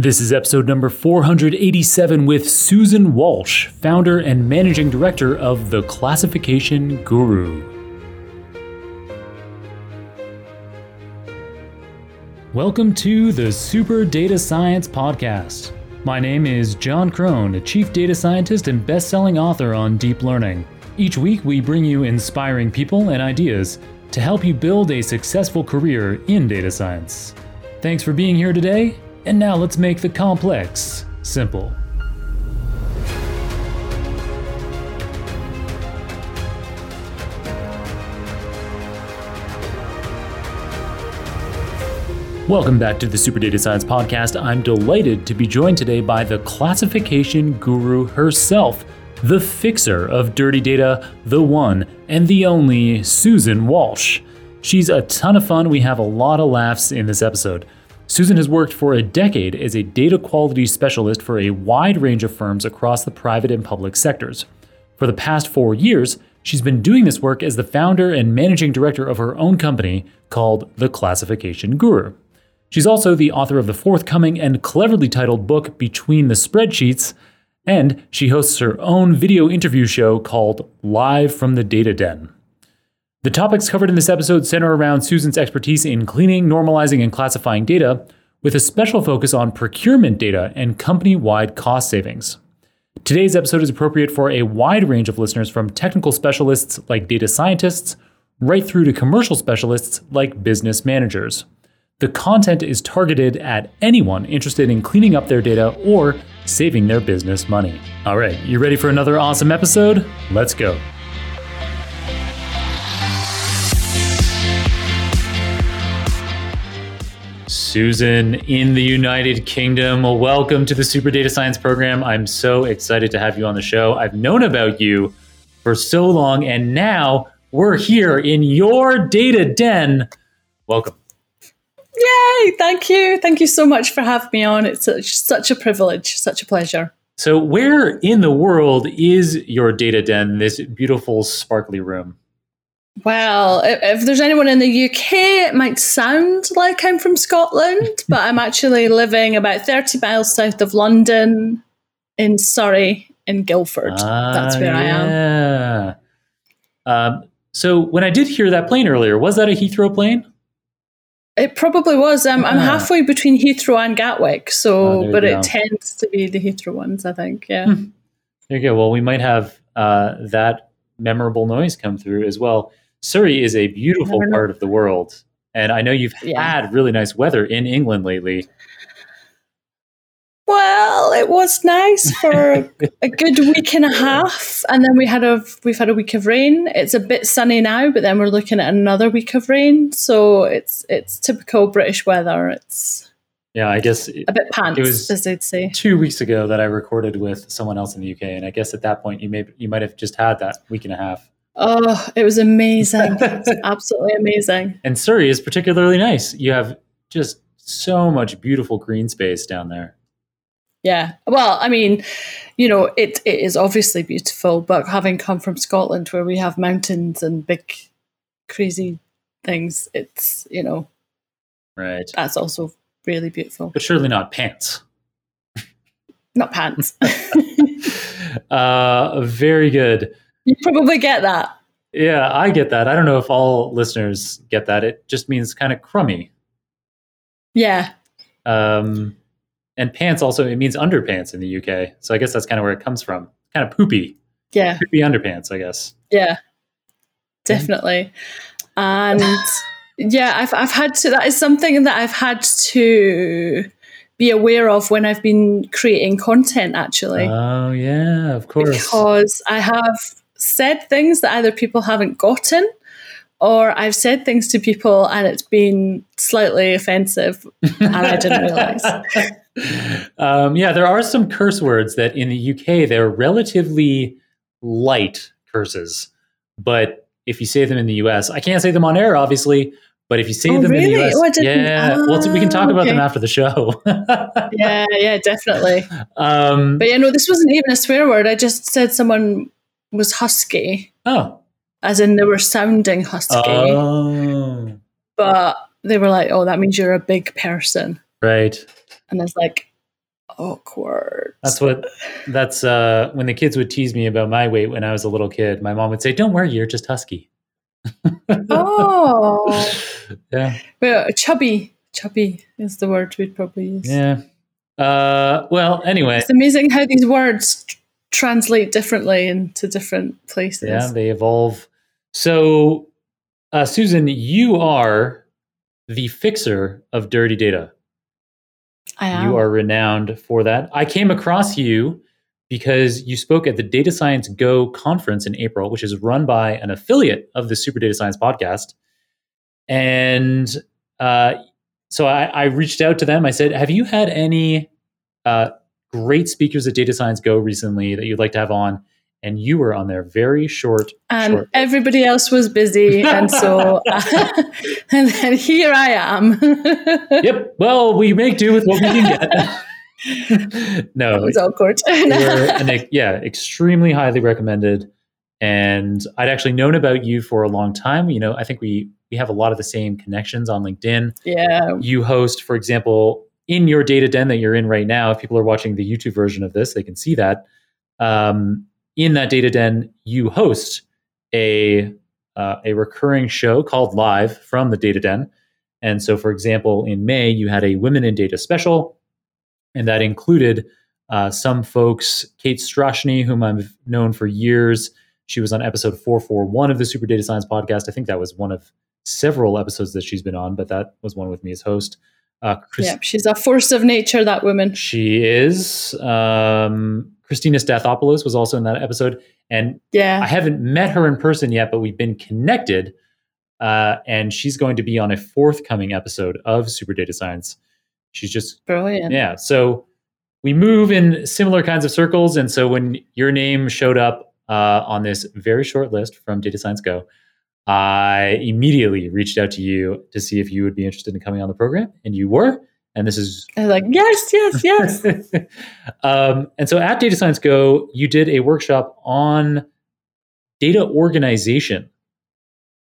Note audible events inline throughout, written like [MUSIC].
This is episode number 487 with Susan Walsh, founder and managing director of The Classification Guru. Welcome to the Super Data Science Podcast. My name is Jon Krohn, a chief data scientist and best selling author on deep learning. Each week, we bring you inspiring people and ideas to help you build a successful career in data science. Thanks for being here today, and now let's make the complex simple. Welcome back to the Super Data Science Podcast. I'm delighted to be joined today by the classification guru herself, the fixer of dirty data, the one and the only Susan Walsh. She's a ton of fun. We have a lot of laughs in this episode. Susan has worked for a decade as a data quality specialist for a wide range of firms across the private and public sectors. For the past four years, she's been doing this work as the founder and managing director of her own company called The Classification Guru. She's also the author of the forthcoming and cleverly titled book Between the Spreadsheets, and she hosts her own video interview show called Live from the Data Den. The topics covered in this episode center around Susan's expertise in cleaning, normalizing, and classifying data, with a special focus on procurement data and company wide cost savings. Today's episode is appropriate for a wide range of listeners from technical specialists like data scientists, right through to commercial specialists like business managers. The content is targeted at anyone interested in cleaning up their data or saving their business money. All right, you ready for another awesome episode? Let's go. Susan in the United Kingdom, welcome to the Super Data Science program. I'm so excited to have you on the show. I've known about you for so long, and now we're here in your data den. Welcome. Yay! Thank you. Thank you so much for having me on. It's such, such a privilege, such a pleasure. So, where in the world is your data den, this beautiful, sparkly room? Well, if, if there's anyone in the UK, it might sound like I'm from Scotland, [LAUGHS] but I'm actually living about 30 miles south of London in Surrey, in Guildford. Ah, That's where I am. yeah. Um, so, when I did hear that plane earlier, was that a Heathrow plane? It probably was. Um, I'm Ah. halfway between Heathrow and Gatwick, Oh, so there but it tends to be the Heathrow ones, I think. Yeah. Hmm. There you go. Well, we might have uh, that memorable noise come through as well. Surrey is a beautiful part of the world. And I know you've Yeah. had really nice weather in England lately. Well, it was nice for a good week and a [LAUGHS] half, and then we had a we've had a week of rain. It's a bit sunny now, but then we're looking at another week of rain. So it's it's typical British weather. It's Yeah, I guess it- a bit pants, It was- as they'd say. two weeks ago that I recorded with someone else in the UK, and I guess at that point you may you might have just had that week and a half. Oh, it was amazing! [LAUGHS] It's absolutely amazing. And Surrey is particularly nice. You have just so much beautiful green space down there. Yeah. Well, I mean, you know, it it is obviously beautiful, but having come from Scotland where we have mountains and big crazy things, it's, you know, Right. that's also really beautiful. But surely not pants. Not pants. [LAUGHS] [LAUGHS] Uh, very good. you probably get that. Yeah, I get that. I don't know if all listeners get that. It just means kind of crummy. Yeah. Um, and pants also it means underpants in the UK. So I guess that's kind of where it comes from. Kind of poopy, Yeah. poopy underpants, I guess. Yeah. Definitely. And yeah, I've I've had to that is something that I've had to be aware of when I've been creating content actually. Oh yeah, of course. because I have said things that either people haven't gotten or I've said things to people and it's been slightly offensive and I didn't realize. [LAUGHS] um, yeah, there are some curse words that in the UK they're relatively light curses, but if you say them in the US, I can't say them on air, obviously. But if you see Oh, them in the really? US, Oh, yeah, well, we can talk Ah, about them after the show. [LAUGHS] Yeah, yeah, definitely. um, But you know, this wasn't even a swear word. I just said someone was husky, oh, as in they were sounding husky, oh, but they were like, "Oh, that means you're a big person," right. and I was like, awkward. That's what. That's uh, when the kids would tease me about my weight when I was a little kid. My mom would say, "Don't worry, you're just husky." Oh, [LAUGHS] yeah. Well, chubby, chubby is the word we'd probably use. Yeah. Uh, well, anyway, It's amazing how these words tr- translate differently into different places. yeah, they evolve. So, uh, Susan, you are the fixer of dirty data. I am. You are renowned for that. I came across you because you spoke at the Data Science Go conference in April, which is run by an affiliate of the Super Data Science podcast. And uh, so I, I reached out to them. I said, Have you had any uh, great speakers at Data Science Go recently that you'd like to have on? And you were on there very short. and short. everybody else was busy, and so, [LAUGHS] [LAUGHS] and then here I am. [LAUGHS] yep. Well, we make do with what we can get. No, It was awkward. [LAUGHS] were an, yeah, extremely highly recommended. And I'd actually known about you for a long time. You know, I think we we have a lot of the same connections on LinkedIn. yeah, You host, for example, in your data den that you're in right now. If people are watching the YouTube version of this, they can see that. Um, in that data den, you host a uh, a recurring show called Live from the data den. And so, for example, in May, you had a Women in Data special, and that included uh, some folks, Kate Strachnyi, whom I've known for years. She was on episode 441 of the Super Data Science podcast. I think that was one of several episodes that she's been on, but that was one with me as host. Uh, Chris- yeah, she's a force of nature. That woman. She is. Um, Christina Stathopoulos was also in that episode. And yeah. I haven't met her in person yet, but we've been connected. Uh, and she's going to be on a forthcoming episode of Super Data Science. She's just brilliant. yeah. So we move in similar kinds of circles. And so when your name showed up uh, on this very short list from Data Science Go, I immediately reached out to you to see if you would be interested in coming on the program. And you were. And this is. I was like, yes, yes, yes. [LAUGHS] um, and so at Data Science Go, you did a workshop on data organization.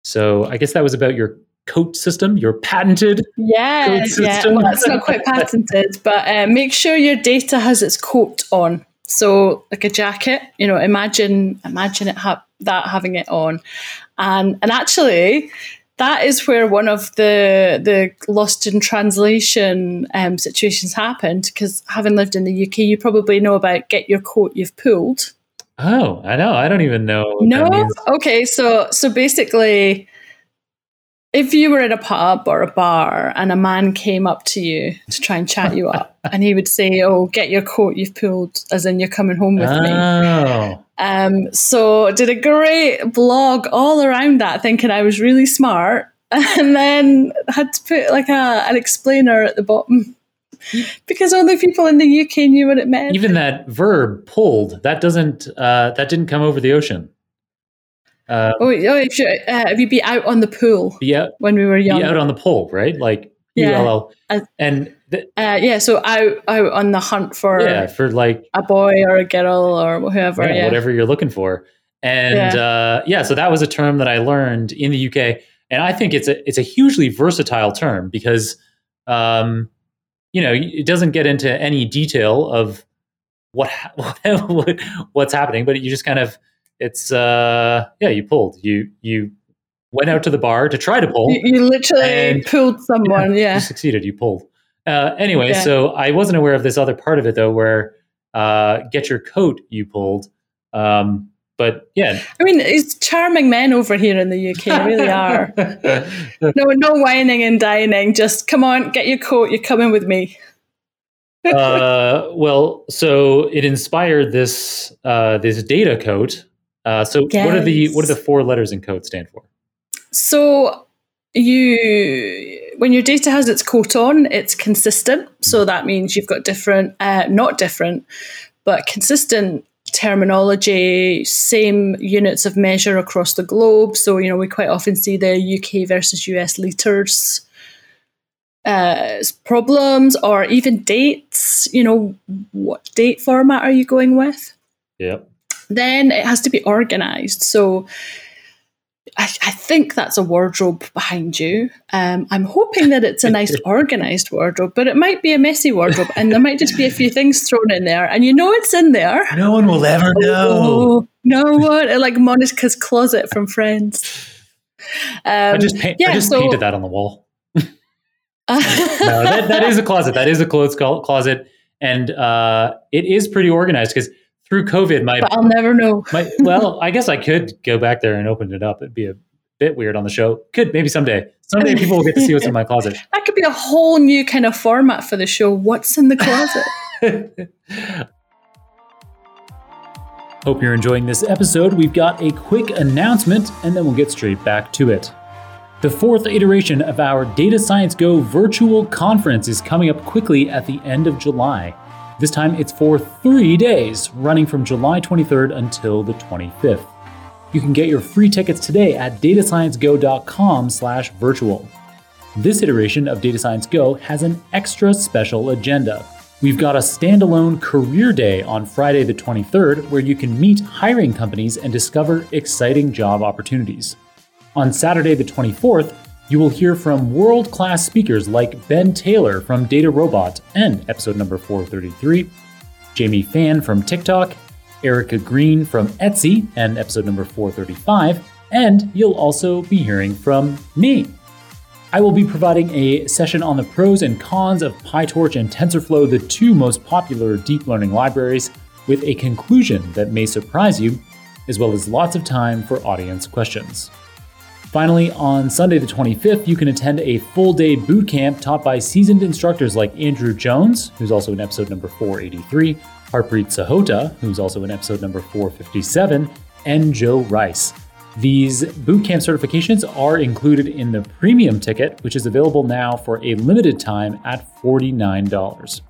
So I guess that was about your coat system, your patented Yeah, yeah. Well, it's not quite patented, but uh, make sure your data has its coat on. So, like a jacket, you know, imagine imagine it ha- that having it on, and and actually, that is where one of the the lost in translation um, situations happened. Because having lived in the UK, you probably know about get your coat you've pulled. Oh, I know. I don't even know. No. Okay. So so basically, if you were in a pub or a bar and a man came up to you to try and chat you up, [LAUGHS] and he would say, "Oh, get your coat you've pulled," as in you're coming home with me. Oh, Um, so did a great blog all around that, thinking I was really smart, [LAUGHS] and then had to put like a an explainer at the bottom. Because only people in the UK knew what it meant. even that verb pulled that doesn't uh, that didn't come over the ocean. Uh, oh, oh if you, uh, have you been out on the pool Yeah, when we were young. be out on the pole, right? Like Yeah. ULL. Uh, and th- Uh, yeah, so out out on the hunt for yeah, for like a boy or a girl or whoever. yeah, Yeah, whatever you're looking for. And yeah. Uh, yeah, so that was a term that I learned in the UK, and I think it's a it's a hugely versatile term because, um, you know, it doesn't get into any detail of what, [LAUGHS] what what's happening, but you just kind of it's uh yeah you pulled you you went out to the bar to try to pull. You, you literally pulled someone. Yeah, yeah. you succeeded. You pulled. Uh, anyway, so I wasn't aware of this other part of it though, where uh, get your coat you pulled. Um, but yeah, I mean, it's charming men over here in the UK, really are. [LAUGHS] no, no wining and dining. Just come on, get your coat. You're coming with me. uh, well, so it inspired this uh, this data coat. Uh, so yes. what are the what are the four letters in code stand for? So you when your data has its coat on, it's consistent. So that means you've got different, uh, not different, but consistent terminology, same units of measure across the globe. So, you know, we quite often see the UK versus US liters uh, problems or even dates. You know, what date format are you going with? Yep. Then it has to be organized. So, I, I, think that's a wardrobe behind you. Um, I'm hoping that it's a nice [LAUGHS] organized wardrobe, but it might be a messy wardrobe and there might just be a few things thrown in there and you know it's in there. No one will ever know. Oh, no one. Like Monica's closet from Friends. Um, I just, paint, yeah, I just so, painted that on the wall. [LAUGHS] no, that, that is a closet. That is a clothes closet. And uh, it is pretty organized because through COVID, my but I'll never know. my well, I guess I could go back there and open it up. It'd be a bit weird on the show. Could maybe someday. Someday people will get to see what's in my closet. [LAUGHS] That could be a whole new kind of format for the show. What's in the closet? [LAUGHS] Hope you're enjoying this episode. We've got a quick announcement and then we'll get straight back to it. The fourth iteration of our Data Science Go virtual conference is coming up quickly at the end of July. This time it's for three days, running from July 23rd until the 25th. You can get your free tickets today at datasciencego.com slash virtual. This iteration of Data Science Go has an extra special agenda. We've got a standalone career day on Friday the 23rd where you can meet hiring companies and discover exciting job opportunities. On Saturday the 24th, you will hear from world class speakers like Ben Taylor from DataRobot and episode number 433, Jamie Fan from TikTok, Erica Green from Etsy and episode number 435, and you'll also be hearing from me. I will be providing a session on the pros and cons of PyTorch and TensorFlow, the two most popular deep learning libraries, with a conclusion that may surprise you, as well as lots of time for audience questions. Finally, on Sunday the 25th, you can attend a full day boot camp taught by seasoned instructors like Andrew Jones, who's also in episode number 483, Harpreet Sahota, who's also in episode number 457, and Joe Rice. These bootcamp certifications are included in the premium ticket, which is available now for a limited time at $49.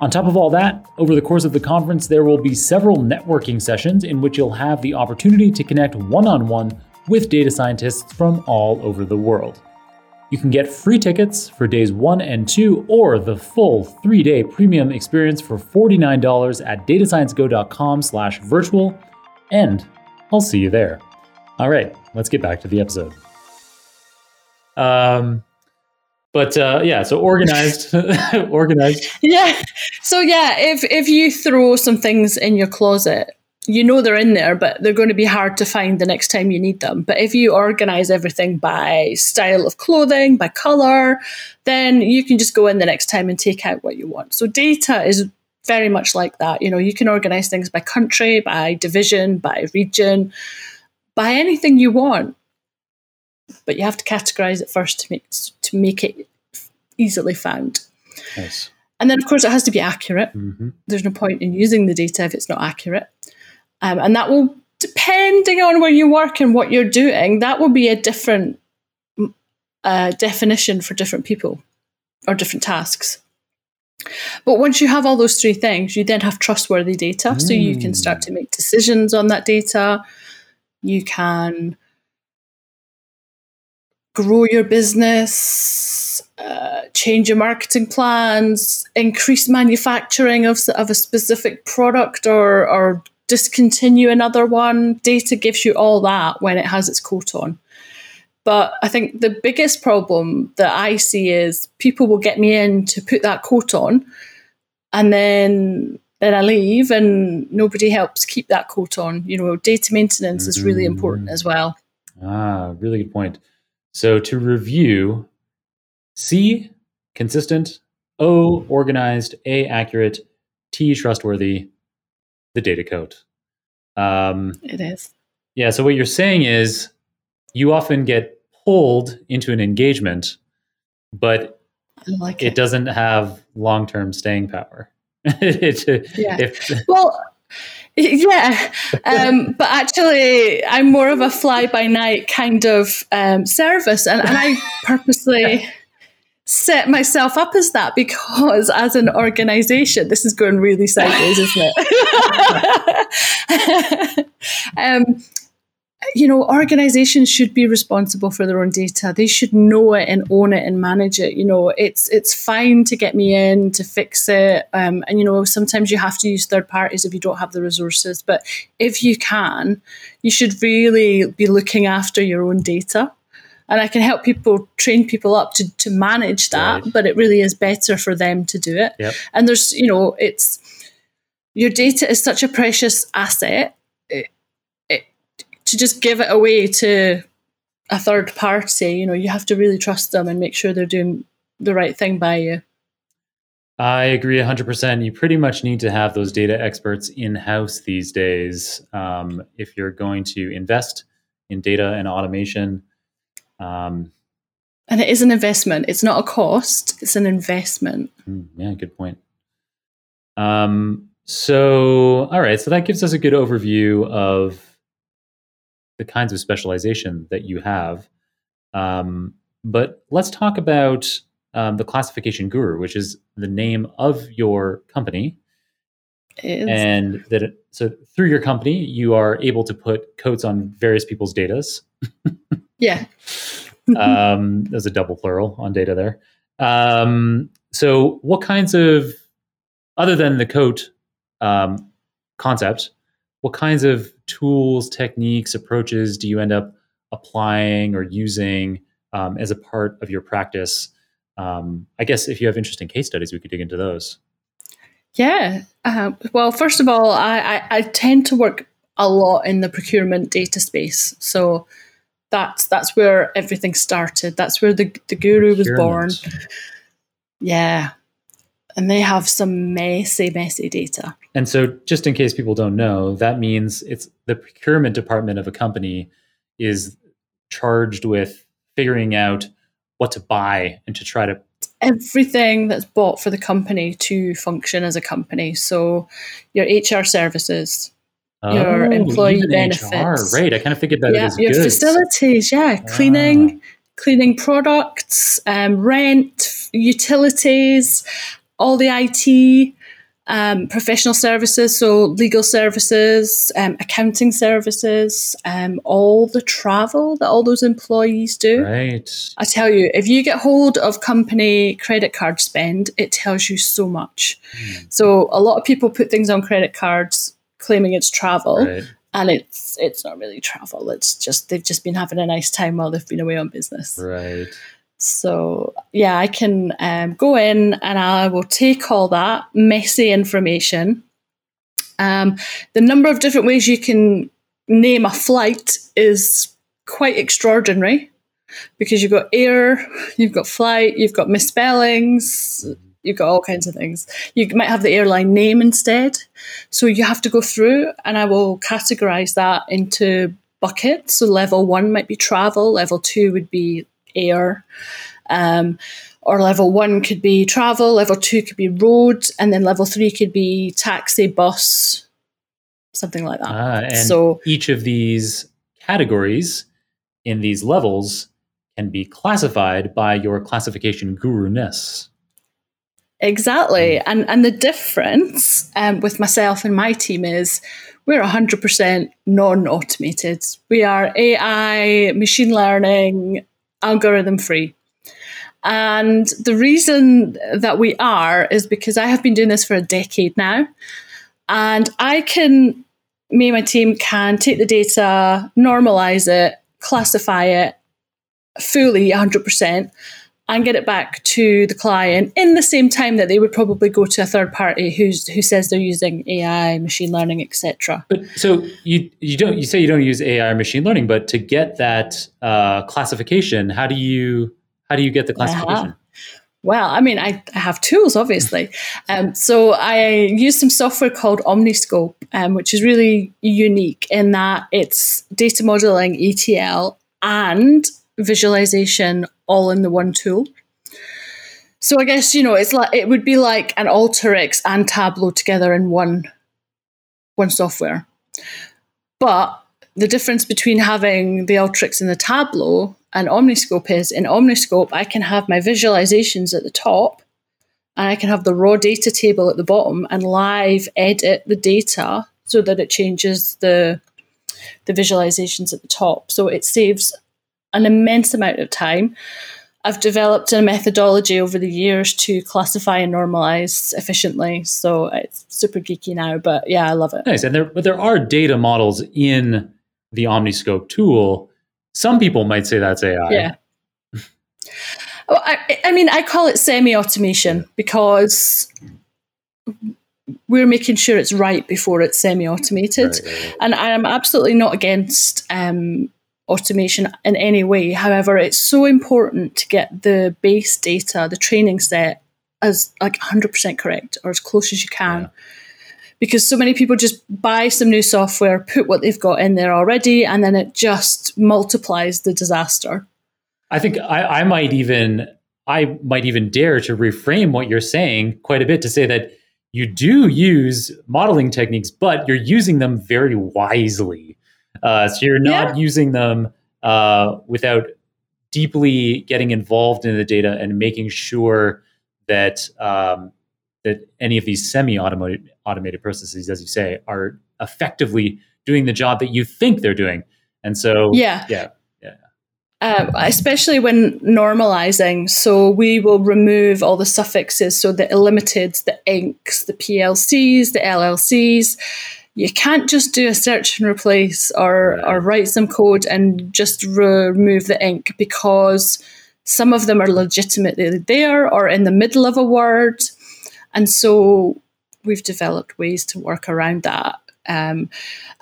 On top of all that, over the course of the conference, there will be several networking sessions in which you'll have the opportunity to connect one on one with data scientists from all over the world. You can get free tickets for days 1 and 2 or the full 3-day premium experience for $49 at datasciencego.com/virtual and I'll see you there. All right, let's get back to the episode. Um but uh, yeah, so organized, [LAUGHS] organized. Yeah. So yeah, if if you throw some things in your closet you know they're in there, but they're going to be hard to find the next time you need them. But if you organize everything by style of clothing, by color, then you can just go in the next time and take out what you want. So data is very much like that. You know, you can organize things by country, by division, by region, by anything you want. But you have to categorize it first to make to make it easily found. Nice. And then, of course, it has to be accurate. Mm-hmm. There's no point in using the data if it's not accurate. Um, and that will, depending on where you work and what you're doing, that will be a different uh, definition for different people or different tasks. But once you have all those three things, you then have trustworthy data. Mm. So you can start to make decisions on that data. You can grow your business, uh, change your marketing plans, increase manufacturing of, of a specific product or, or discontinue another one. Data gives you all that when it has its coat on. But I think the biggest problem that I see is people will get me in to put that coat on and then then I leave and nobody helps keep that coat on. You know, data maintenance is really important as well. Ah, really good point. So to review, C consistent, O organized, A accurate, T trustworthy, the data code. Um, it is. Yeah. So what you're saying is you often get pulled into an engagement, but like it. it. doesn't have long term staying power. [LAUGHS] it, yeah. If, well, yeah, um, but actually, I'm more of a fly by night kind of um, service, and, and I purposely [LAUGHS] set myself up as that because [LAUGHS] as an organization this is going really sideways isn't it [LAUGHS] um, you know, organizations should be responsible for their own data. They should know it and own it and manage it. You know, it's it's fine to get me in to fix it, um, and you know, sometimes you have to use third parties if you don't have the resources. But if you can, you should really be looking after your own data. And I can help people train people up to to manage that, right. but it really is better for them to do it. Yep. And there's, you know, it's your data is such a precious asset to just give it away to a third party, you know, you have to really trust them and make sure they're doing the right thing by you. I agree 100%. You pretty much need to have those data experts in house these days um, if you're going to invest in data and automation. Um, and it is an investment. It's not a cost, it's an investment. Hmm, yeah, good point. Um, so, all right. So that gives us a good overview of the kinds of specialization that you have. Um, but let's talk about um, the classification guru, which is the name of your company. And that it, so through your company, you are able to put coats on various people's datas. [LAUGHS] yeah. [LAUGHS] um, there's a double plural on data there. Um, so, what kinds of, other than the coat um, concept, what kinds of tools, techniques, approaches do you end up applying or using um, as a part of your practice? Um, I guess if you have interesting case studies, we could dig into those. Yeah. Uh, well, first of all, I, I, I, tend to work a lot in the procurement data space. So that's that's where everything started. That's where the, the guru was born. Yeah and they have some messy, messy data. And so, just in case people don't know, that means it's the procurement department of a company is charged with figuring out what to buy and to try to everything that's bought for the company to function as a company. So, your HR services, oh, your employee benefits, HR. right? I kind of figured that yeah, your goods. facilities, yeah, cleaning. Ah. Cleaning products, um, rent, utilities, all the IT, um, professional services, so legal services, um, accounting services, um, all the travel that all those employees do. Right. I tell you, if you get hold of company credit card spend, it tells you so much. Mm. So a lot of people put things on credit cards claiming it's travel. Right. And it's it's not really travel. It's just they've just been having a nice time while they've been away on business. Right. So, yeah, I can um, go in and I will take all that messy information. Um, the number of different ways you can name a flight is quite extraordinary because you've got air, you've got flight, you've got misspellings, you've got all kinds of things. You might have the airline name instead. So you have to go through, and I will categorize that into buckets. So level one might be travel, level two would be air. Um, or level one could be travel, level two could be road, and then level three could be taxi, bus, something like that. Ah, and so each of these categories in these levels can be classified by your classification guru ness. Exactly. Hmm. And and the difference um, with myself and my team is we're 100% non-automated. We are AI, machine learning, algorithm free. And the reason that we are is because I have been doing this for a decade now. And I can, me and my team can take the data, normalize it, classify it fully 100%, and get it back to the client in the same time that they would probably go to a third party who's who says they're using AI, machine learning, etc. But so you you don't you say you don't use AI or machine learning, but to get that uh, classification, how do you how do you get the classification? Uh-huh. Well, I mean, I, I have tools, obviously. [LAUGHS] Um, so I use some software called Omniscope, um, which is really unique in that it's data modeling, ETL, and visualization all in the one tool. So I guess you know it's like it would be like an Alteryx and Tableau together in one one software. But the difference between having the Alteryx and the Tableau and Omniscope is in Omniscope I can have my visualizations at the top and I can have the raw data table at the bottom and live edit the data so that it changes the the visualizations at the top. So it saves an immense amount of time. I've developed a methodology over the years to classify and normalize efficiently. So it's super geeky now, but yeah, I love it. Nice. And there, but there are data models in the Omniscope tool. Some people might say that's AI. Yeah. well, I, I mean, I call it semi automation because we're making sure it's right before it's semi automated. Right, right, right. And I'm absolutely not against um, automation in any way. However, it's so important to get the base data, the training set, as like 100% correct or as close as you can. Yeah. Because so many people just buy some new software, put what they've got in there already, and then it just multiplies the disaster. I think I, I might even I might even dare to reframe what you're saying quite a bit to say that you do use modeling techniques, but you're using them very wisely. Uh, so you're not yeah. using them uh, without deeply getting involved in the data and making sure that um, that any of these semi-automated automated processes, as you say, are effectively doing the job that you think they're doing. And so, yeah, yeah, uh, especially when normalizing. So we will remove all the suffixes, so the illimiteds, the Incs, the PLCs, the LLCs. You can't just do a search and replace or, or write some code and just remove the Inc because some of them are legitimately there or in the middle of a word. And so we've developed ways to work around that. Um,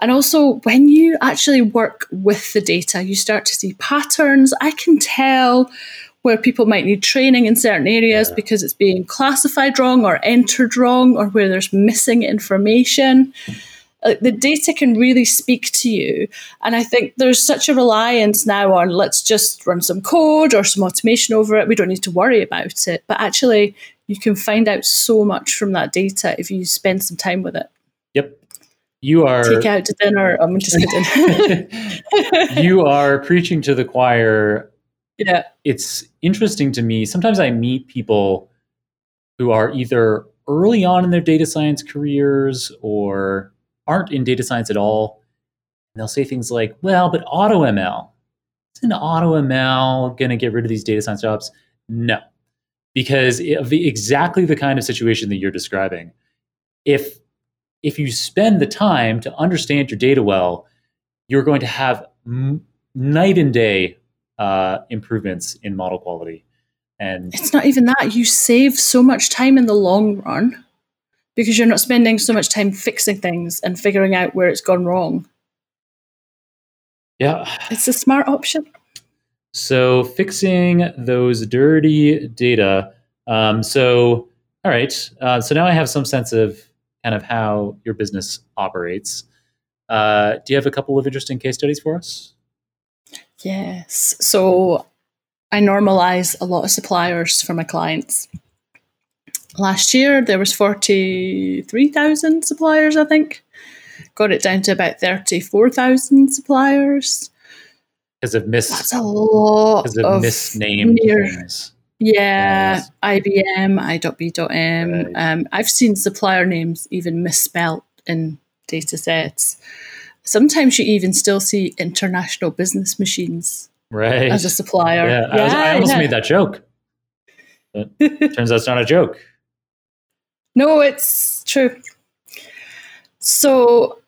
and also, when you actually work with the data, you start to see patterns. I can tell where people might need training in certain areas yeah. because it's being classified wrong or entered wrong or where there's missing information. Uh, the data can really speak to you. And I think there's such a reliance now on let's just run some code or some automation over it. We don't need to worry about it. But actually, you can find out so much from that data if you spend some time with it. Yep you are take out to dinner. I'm just kidding. [LAUGHS] you are preaching to the choir. Yeah. It's interesting to me. Sometimes I meet people who are either early on in their data science careers or aren't in data science at all. And they'll say things like, well, but AutoML, isn't AutoML going to get rid of these data science jobs? No, because of the, exactly the kind of situation that you're describing. If if you spend the time to understand your data well, you're going to have m- night and day uh, improvements in model quality. And it's not even that. You save so much time in the long run because you're not spending so much time fixing things and figuring out where it's gone wrong. Yeah. It's a smart option. So, fixing those dirty data. Um, so, all right. Uh, so now I have some sense of kind of how your business operates. Uh, do you have a couple of interesting case studies for us? Yes. So I normalize a lot of suppliers for my clients. Last year there was 43,000 suppliers, I think. Got it down to about 34,000 suppliers. Because of mis That's a lot of, of misnamed near, things. Yeah, IBM, I.B.M. Right. Um, I've seen supplier names even misspelt in data sets. Sometimes you even still see international business machines right. as a supplier. Yeah, yeah I, was, I almost yeah. made that joke. [LAUGHS] Turns out it's not a joke. No, it's true. So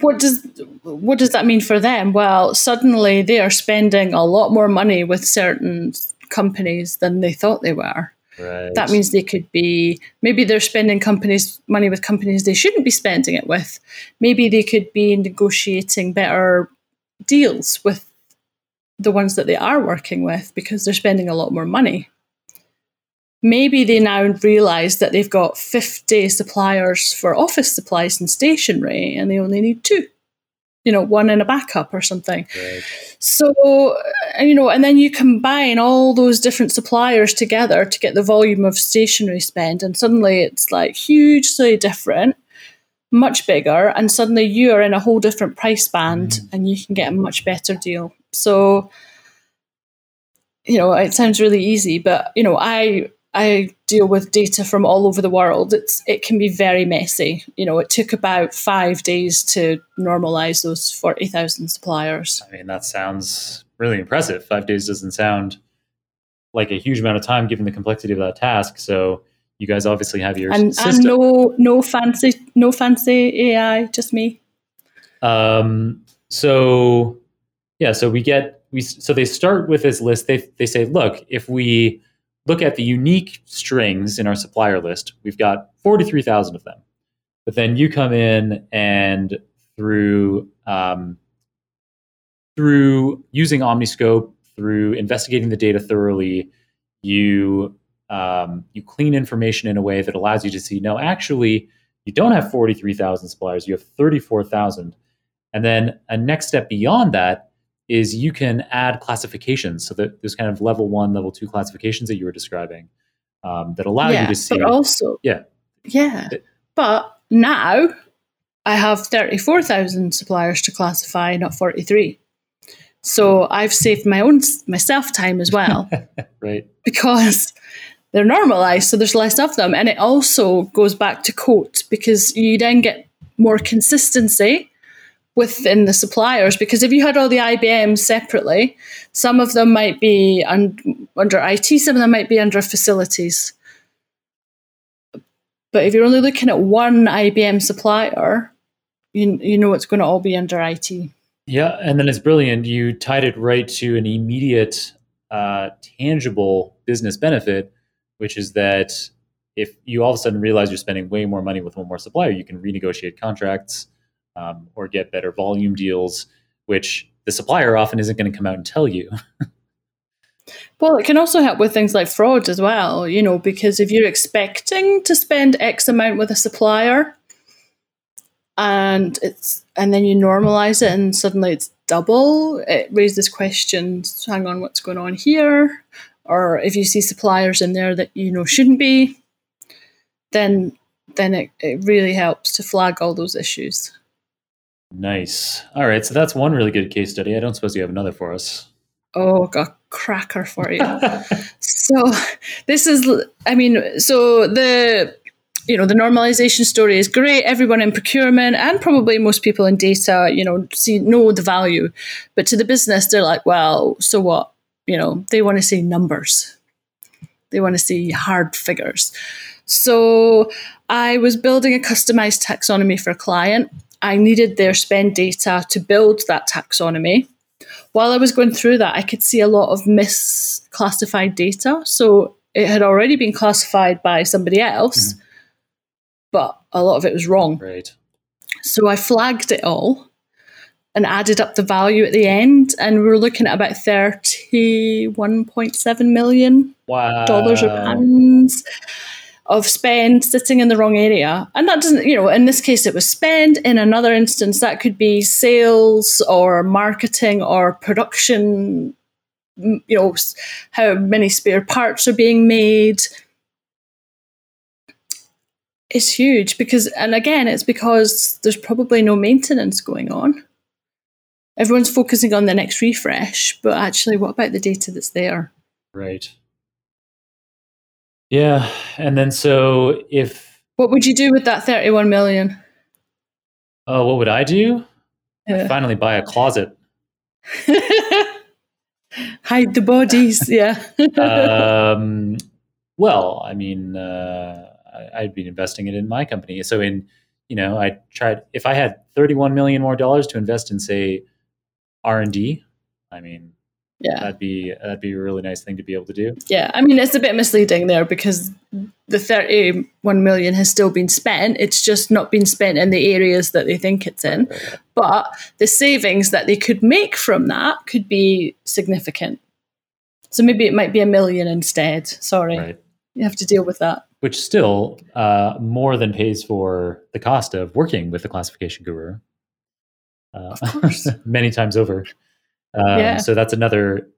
what does what does that mean for them? Well, suddenly they are spending a lot more money with certain companies than they thought they were. Right. That means they could be maybe they're spending companies money with companies they shouldn't be spending it with. Maybe they could be negotiating better deals with the ones that they are working with because they're spending a lot more money. Maybe they now realize that they've got 50 suppliers for office supplies and stationery and they only need two you know, one in a backup or something. Right. So, uh, you know, and then you combine all those different suppliers together to get the volume of stationery spend, and suddenly it's like hugely different, much bigger, and suddenly you are in a whole different price band mm. and you can get a much better deal. So, you know, it sounds really easy, but, you know, I I deal with data from all over the world. It's it can be very messy. You know, it took about five days to normalize those forty thousand suppliers. I mean, that sounds really impressive. Five days doesn't sound like a huge amount of time given the complexity of that task. So you guys obviously have your and, system. and no no fancy no fancy AI, just me. Um, so yeah, so we get we so they start with this list. They they say, look, if we look at the unique strings in our supplier list, we've got forty three thousand of them. But then you come in and through um, through using Omniscope, through investigating the data thoroughly, you um, you clean information in a way that allows you to see no, actually, you don't have forty three thousand suppliers. You have thirty four thousand. And then a next step beyond that is you can add classifications. So that there's kind of level one, level two classifications that you were describing um, that allow yeah, you to see. But also, yeah, yeah. But now I have thirty-four thousand suppliers to classify, not forty-three. So I've saved my own myself time as well, [LAUGHS] right? Because they're normalized, so there's less of them, and it also goes back to quote because you then get more consistency within the suppliers because if you had all the IBMs separately, some of them might be un- under IT, some of them might be under facilities. But if you're only looking at one IBM supplier, you, you know it's going to all be under IT. Yeah, and then it's brilliant. You tied it right to an immediate, uh, tangible business benefit, which is that if you all of a sudden realize you're spending way more money with one more supplier, you can renegotiate contracts um, or get better volume deals, which the supplier often isn't going to come out and tell you. [LAUGHS] well, it can also help with things like fraud as well, you know, because if you're expecting to spend X amount with a supplier and it's and then you normalize it and suddenly it's double, it raises questions, hang on, what's going on here? Or if you see suppliers in there that you know shouldn't be, then then it, it really helps to flag all those issues. Nice. All right. So that's one really good case study. I don't suppose you have another for us. Oh, got cracker for you. [LAUGHS] so this is, I mean, so the you know the normalization story is great everyone in procurement and probably most people in data you know see know the value but to the business they're like well so what you know they want to see numbers they want to see hard figures so i was building a customized taxonomy for a client I needed their spend data to build that taxonomy. While I was going through that, I could see a lot of misclassified data. So it had already been classified by somebody else, mm-hmm. but a lot of it was wrong. Right. So I flagged it all and added up the value at the end, and we were looking at about thirty-one point seven million wow. dollars or pounds of spend sitting in the wrong area. And that doesn't, you know, in this case, it was spend. In another instance, that could be sales or marketing or production, you know, how many spare parts are being made. It's huge because, and again, it's because there's probably no maintenance going on. Everyone's focusing on the next refresh, but actually, what about the data that's there? Right. Yeah, and then so if what would you do with that thirty-one million? Oh, what would I do? Yeah. finally buy a closet. [LAUGHS] Hide the bodies, yeah. [LAUGHS] um, well, I mean, uh, I, I'd be investing it in my company. So in, you know, I tried if I had thirty-one million more dollars to invest in, say, R and D. I mean, yeah. That'd be that'd be a really nice thing to be able to do. Yeah i mean it's a bit misleading there because the 31 million has still been spent. It's just not been spent in the areas that they think it's in. But the savings that they could make from that could be significant. So maybe it might be a million instead. Sorry. Right. you have to deal with that. Which still uh, more than pays for the cost of working with the classification guru. Uh, of course. [LAUGHS] many times over um, yeah. So that's another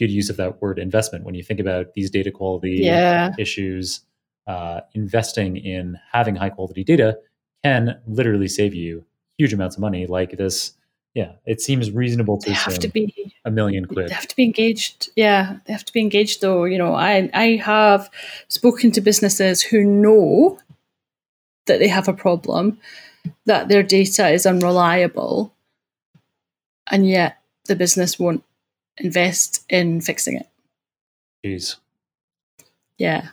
good use of that word investment when you think about these data quality yeah. issues. Uh, investing in having high quality data can literally save you huge amounts of money, like this yeah, it seems reasonable to they have to be a million quid. they have to be engaged. Yeah, they have to be engaged though. You know, I I have spoken to businesses who know that they have a problem, that their data is unreliable, and yet the business won't invest in fixing it. Jeez. Yeah.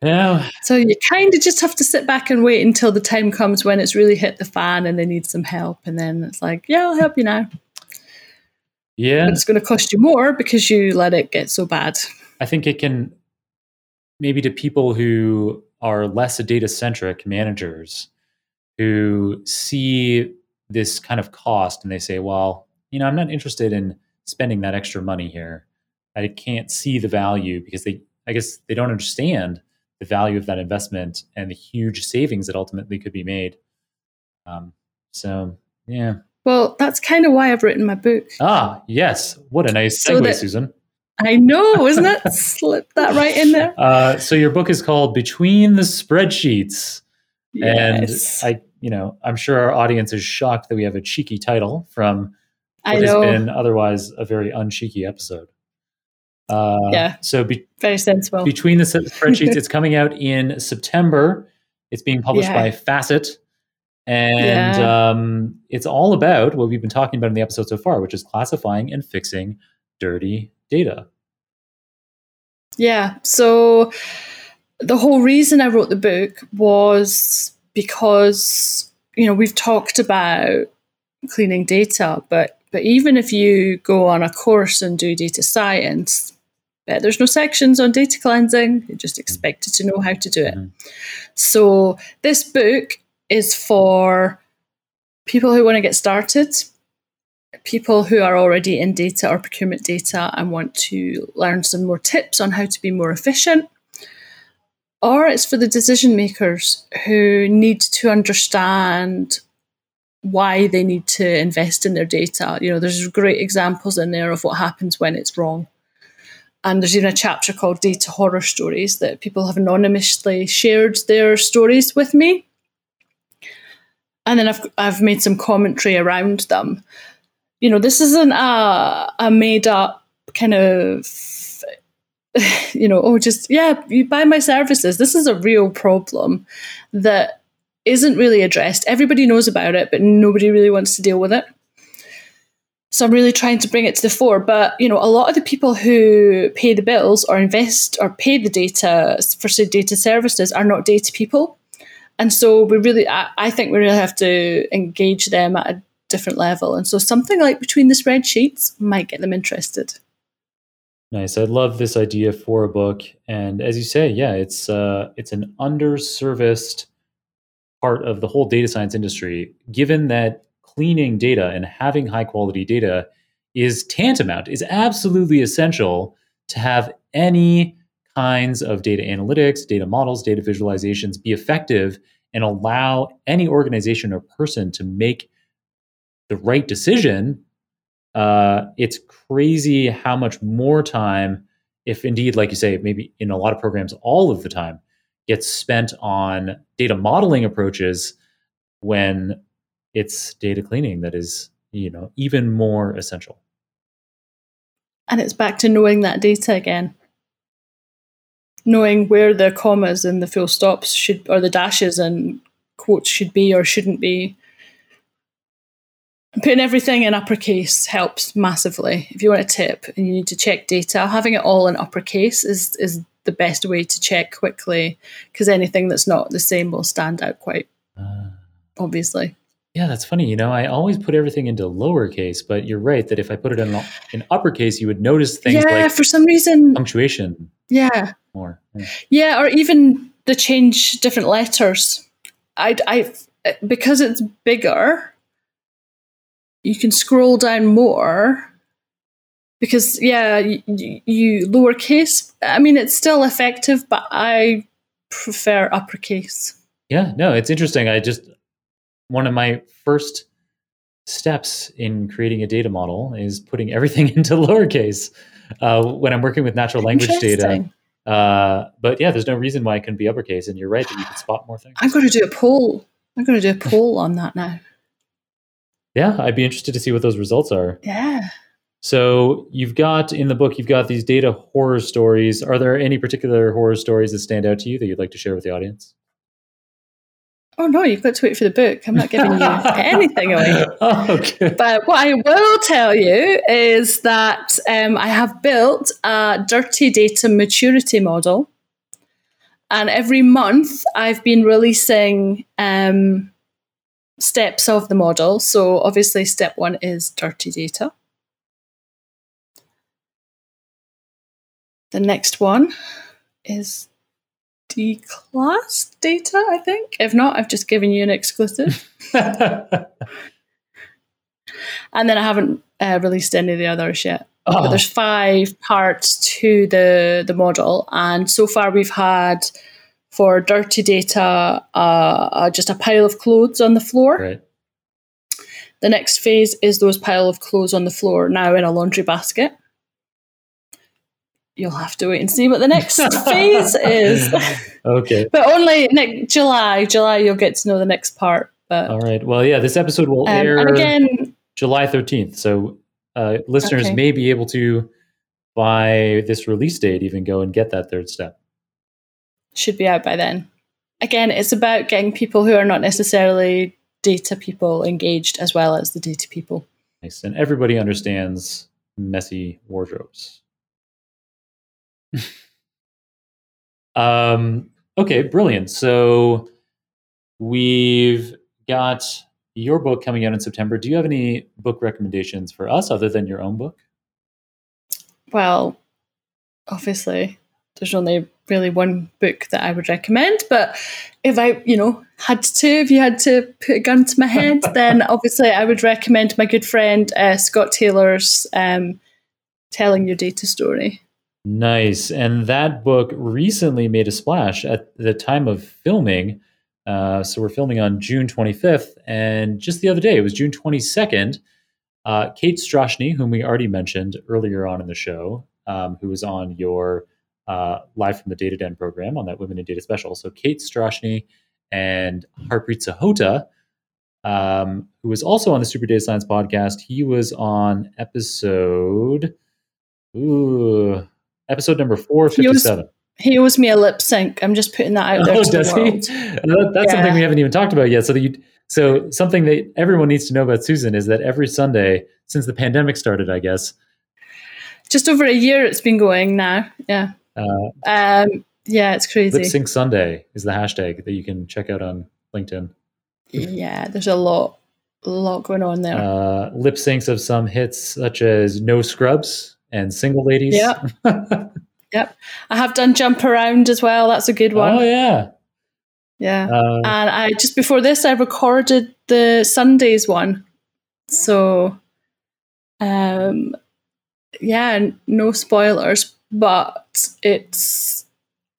Yeah, So you kind of just have to sit back and wait until the time comes when it's really hit the fan and they need some help. And then it's like, yeah, I'll help you now. yeah. But it's going to cost you more because you let it get so bad. I think it can maybe to people who are less data centric managers who see this kind of cost and they say, well, you know, I'm not interested in spending that extra money here. I can't see the value because they, I guess, they don't understand the value of that investment and the huge savings that ultimately could be made. Um, so, yeah. Well, that's kind of why I've written my book. Ah, yes. What a nice So segue, that- Susan. I know, isn't it? [LAUGHS] Slip that right in there. [LAUGHS] Uh, so your book is called Between the Spreadsheets. Yes. And I, you know, I'm sure our audience is shocked that we have a cheeky title from what has been otherwise a very uncheeky episode. Uh, Yeah. So be- Very sensible. between the spreadsheets, [LAUGHS] it's coming out in September. It's being published Yeah. by Facet, and um, it's all about what we've been talking about in the episode so far, which is classifying and fixing dirty data. Yeah. So the whole reason I wrote the book was because, you know, we've talked about cleaning data, but but even if you go on a course and do data science, bet there's no sections on data cleansing. You're just expected to know how to do it. Mhm. So this book is for people who want to get started, people who are already in data or procurement data and want to learn some more tips on how to be more efficient. Or it's for the decision makers who need to understand why they need to invest in their data. You know, there's great examples in there of what happens when it's wrong. And there's even a chapter called Data Horror Stories that people have anonymously shared their stories with me. And then I've, I've made some commentary around them. You know, this isn't a, a made up kind of, [LAUGHS] you know, oh, just, yeah, you buy my services. This is a real problem that isn't really addressed. Everybody knows about it, but nobody really wants to deal with it. So I'm really trying to bring it to the fore. But you know, a lot of the people who pay the bills or invest or pay the data for say data services are not data people. And so we really I, I think we really have to engage them at a different level. And so something like between the spreadsheets might get them interested. Nice. I love this idea for a book, and as you say, yeah, it's uh, it's an underserviced part of the whole data science industry. Given that cleaning data and having high quality data is tantamount, is absolutely essential to have any kinds of data analytics, data models, data visualizations be effective and allow any organization or person to make the right decision uh, it's crazy how much more time, if indeed, like you say, maybe in a lot of programs, all of the time gets spent on data modeling approaches when it's data cleaning that is, you know, even more essential. And it's back to knowing that data again. Knowing where the commas and the full stops should or the dashes and quotes should be or shouldn't be. Putting everything in uppercase helps massively. If you want a tip and you need to check data, having it all in uppercase is is the best way to check quickly because anything that's not the same will stand out quite Uh, obviously. yeah, that's funny. You know, I always put everything into lowercase, but you're right that if I put it in, in uppercase, you would notice things yeah, like for some reason, punctuation yeah, more. Yeah. Yeah, or even the change different letters. I, I, because it's bigger, you can scroll down more. Because yeah, you, you lowercase. I mean, it's still effective, but I prefer uppercase. Yeah, no, it's interesting. I just one of my first steps in creating a data model is putting [LAUGHS] everything into lowercase uh, when I'm working with natural language data. Uh, but yeah, there's no reason why it couldn't be uppercase, and you're right that you can spot more things. I'm going to do a poll. I'm going to do a poll on that now. [LAUGHS] Yeah, I'd be interested to see what those results are. Yeah. So you've got in the book, you've got these data horror stories. Are there any particular horror stories that stand out to you that you'd like to share with the audience? Oh no, you've got to wait for the book. I'm not giving you [LAUGHS] anything away. Oh, okay. But what I will tell you is that um, I have built a dirty data maturity model. And every month I've been releasing um, steps of the model. So obviously, step one is dirty data. The next one is declass data, I think. If not, I've just given you an exclusive. [LAUGHS] and then I haven't uh, released any of the others yet. Oh. But there's five parts to the the model, and so far we've had for dirty data uh, uh, just a pile of clothes on the floor. right. The next phase is those pile of clothes on the floor now in a laundry basket. You'll have to wait and see what the next phase [LAUGHS] is. Okay. But only next July. July, you'll get to know the next part. But All right. Well, yeah, this episode will um, air again, July 13th. So uh, listeners Okay. may be able to, by this release date, even go and get that third step. should be out by then. Again, it's about getting people who are not necessarily data people engaged as well as the data people. Nice. And everybody understands messy wardrobes. [LAUGHS] um, okay, brilliant. So we've got your book coming out in September. Do you have any book recommendations for us other than your own book? Well, obviously, there's only really one book that I would recommend, but if I, you know, had to, if you had to put a gun to my head, [LAUGHS] then obviously I would recommend my good friend uh, Scott Taylor's um, Telling Your Data Story. Nice. And that book recently made a splash at the time of filming. Uh, so we're filming on June 25th. And just the other day, it was June 22nd. Uh, Kate Strachnyi, whom we already mentioned earlier on in the show, um, who was on your uh, Live from the Data Den program on that Women in Data special. So Kate Strachnyi and Harpreet Sahota, um, who was also on the Super Data Science podcast. He was on episode, ooh, episode number 457. He owes me a lip sync. I'm just putting that out there Oh, does the he? [LAUGHS] That- That's something we haven't even talked about yet. So that you, so something that everyone needs to know about Susan is that every Sunday since the pandemic started, I guess, Just over a year it's been going now. Yeah. uh, Um, yeah, it's crazy. Lip Sync Sunday is the hashtag that you can check out on LinkedIn. Yeah, there's a lot, a lot going on there. Uh, lip syncs of some hits such as No Scrubs and Single Ladies. Yeah. [LAUGHS] I have done Jump Around as well. That's a good one. oh yeah. Yeah. Uh, And I just before this, I recorded the Sundays one. So, um, yeah, no spoilers, but it's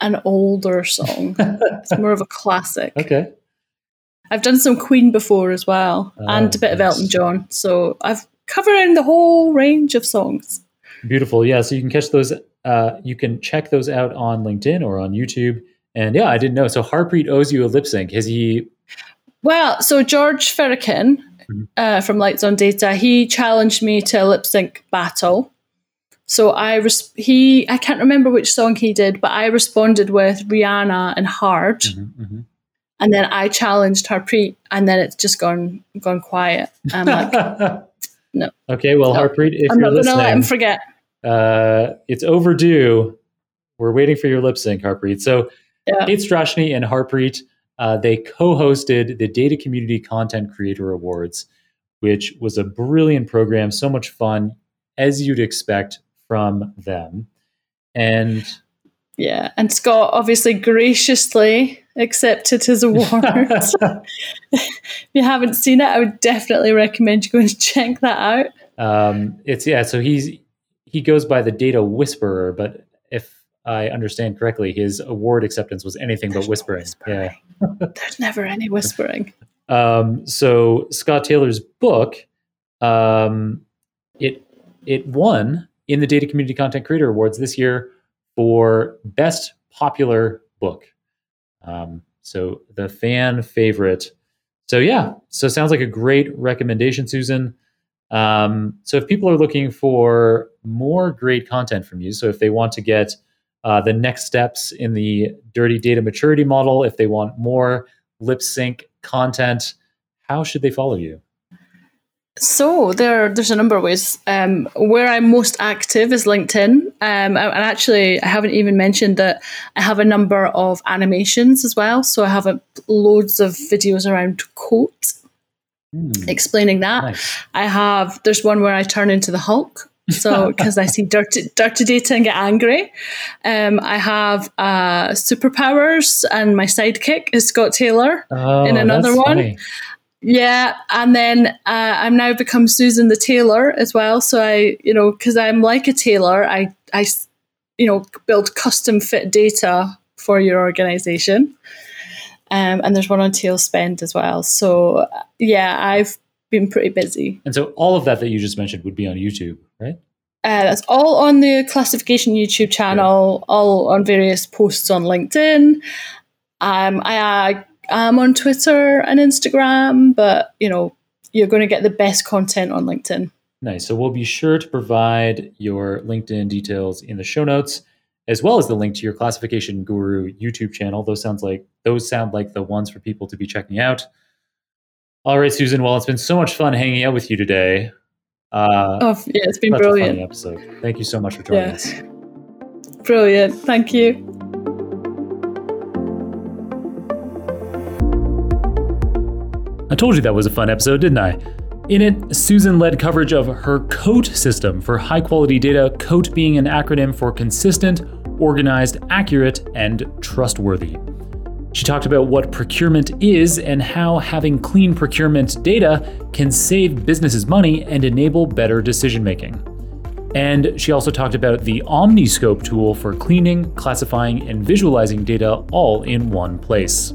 an older song. [LAUGHS] it's more of a classic. okay. I've done some Queen before as well, Oh, and a bit of. Elton John. So I've covering the whole range of songs. Beautiful. Yeah. So you can catch those. Uh, you can check those out on LinkedIn or on YouTube. And yeah, I didn't know. So Harpreet owes you a lip sync. Has he? Well, so George Firican Mhm. uh, from Lights on Data, he challenged me to a lip sync battle. So I res- he I can't remember which song he did, but I responded with Rihanna and Hard, Mhm, mhm. and then I challenged Harpreet, and then it's just gone gone quiet. I'm like, [LAUGHS] no. Okay. Well, No. Harpreet, if I'm you're not gonna let him forget. uh, it's overdue. We're waiting for your lip sync, Harpreet. So Yeah. Kate Strachnyi and Harpreet, uh, they co-hosted the Data Community Content Creator Awards, which was a brilliant program, so much fun, as you'd expect from them. And Yeah, and Scott obviously graciously accepted his award. [LAUGHS] if you haven't seen it, I would definitely recommend you go and check that out. um, it's yeah. So he's he goes by the Data Whisperer, but if I understand correctly, his award acceptance was anything but There's no whispering. Yeah. There's never any whispering. [LAUGHS] Um, so Scott Taylor's book, um, it it won in the Data Community Content Creator Awards this year for best popular book. Um, so the fan favorite So yeah, so sounds like a great recommendation, Susan. Um, so if people are looking for more great content from you, so if they want to get uh, the next steps in the dirty data maturity model, if they want more lip sync content, how should they follow you? So there, there's a number of ways. Um, where I'm most active is LinkedIn, um, and actually, I haven't even mentioned that I have a number of animations as well. So I have a, loads of videos around COAT, mm. explaining that. Nice. I have there's one where I turn into the Hulk. So [LAUGHS] because I see dirty dirty data and get angry, um, I have uh, superpowers, and my sidekick is Scott Taylor oh, in another one. Funny. Yeah, and then uh, I'm now become Susan the tailor as well. So I, you know, because I'm like a tailor, I, I, you know, build custom fit data for your organization. Um, and there's one on tail spend as well. So yeah, I've been pretty busy. And so all of that that you just mentioned would be on YouTube, right? Uh, that's all on the classification YouTube channel, yeah. all on various posts on LinkedIn. Um, I, I I'm on Twitter and Instagram, but you know, you're going to get the best content on LinkedIn. Nice. So we'll be sure to provide your LinkedIn details in the show notes, as well as the link to your classification guru YouTube channel. Those sounds like those sound like the ones for people to be checking out. All right, Susan. Well, it's been so much fun hanging out with you today. Uh, oh, yeah, it's been brilliant. episode. Thank you so much for joining yeah. us. Brilliant. Thank you. I told you that was a fun episode, didn't I? In it, Susan led coverage of her COAT system for high quality data, COAT being an acronym for consistent, organized, accurate, and trustworthy. She talked about what procurement is and how having clean procurement data can save businesses money and enable better decision making. And she also talked about the Omniscope tool for cleaning, classifying, and visualizing data all in one place.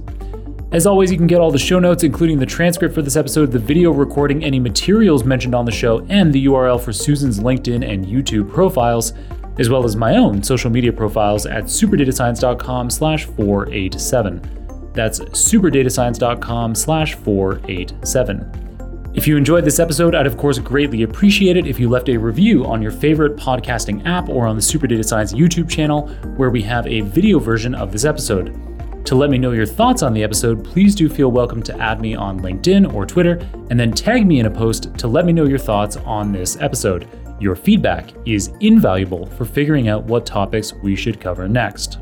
As always, you can get all the show notes, including the transcript for this episode, the video recording, any materials mentioned on the show, and the URL for Susan's LinkedIn and YouTube profiles, as well as my own social media profiles at superdatascience.com slash 487. That's superdatascience.com slash 487. If you enjoyed this episode, I'd of course greatly appreciate it if you left a review on your favorite podcasting app or on the Super Data Science YouTube channel, where we have a video version of this episode. To let me know your thoughts on the episode, please do feel welcome to add me on LinkedIn or Twitter, and then tag me in a post to let me know your thoughts on this episode. Your feedback is invaluable for figuring out what topics we should cover next.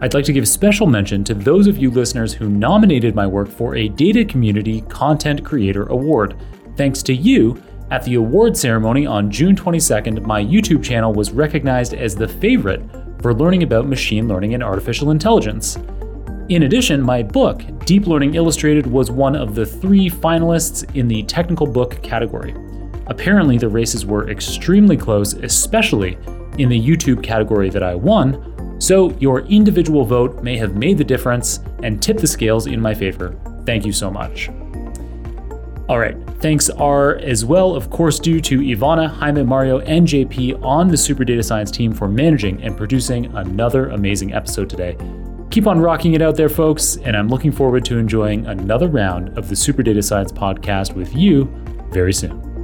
I'd like to give special mention to those of you listeners who nominated my work for a Data Community Content Creator Award. Thanks to you, at the award ceremony on June 22nd, my YouTube channel was recognized as the favorite for learning about machine learning and artificial intelligence. In addition, my book, Deep Learning Illustrated, was one of the three finalists in the technical book category. Apparently, the races were extremely close, especially in the YouTube category that I won, so your individual vote may have made the difference and tipped the scales in my favor. Thank you so much. All right, thanks are as well, of course, due to Ivana, Jaime, Mario, and JP on the Super Data Science team for managing and producing another amazing episode today. Keep on rocking it out there, folks, and I'm looking forward to enjoying another round of the Super Data Science podcast with you very soon.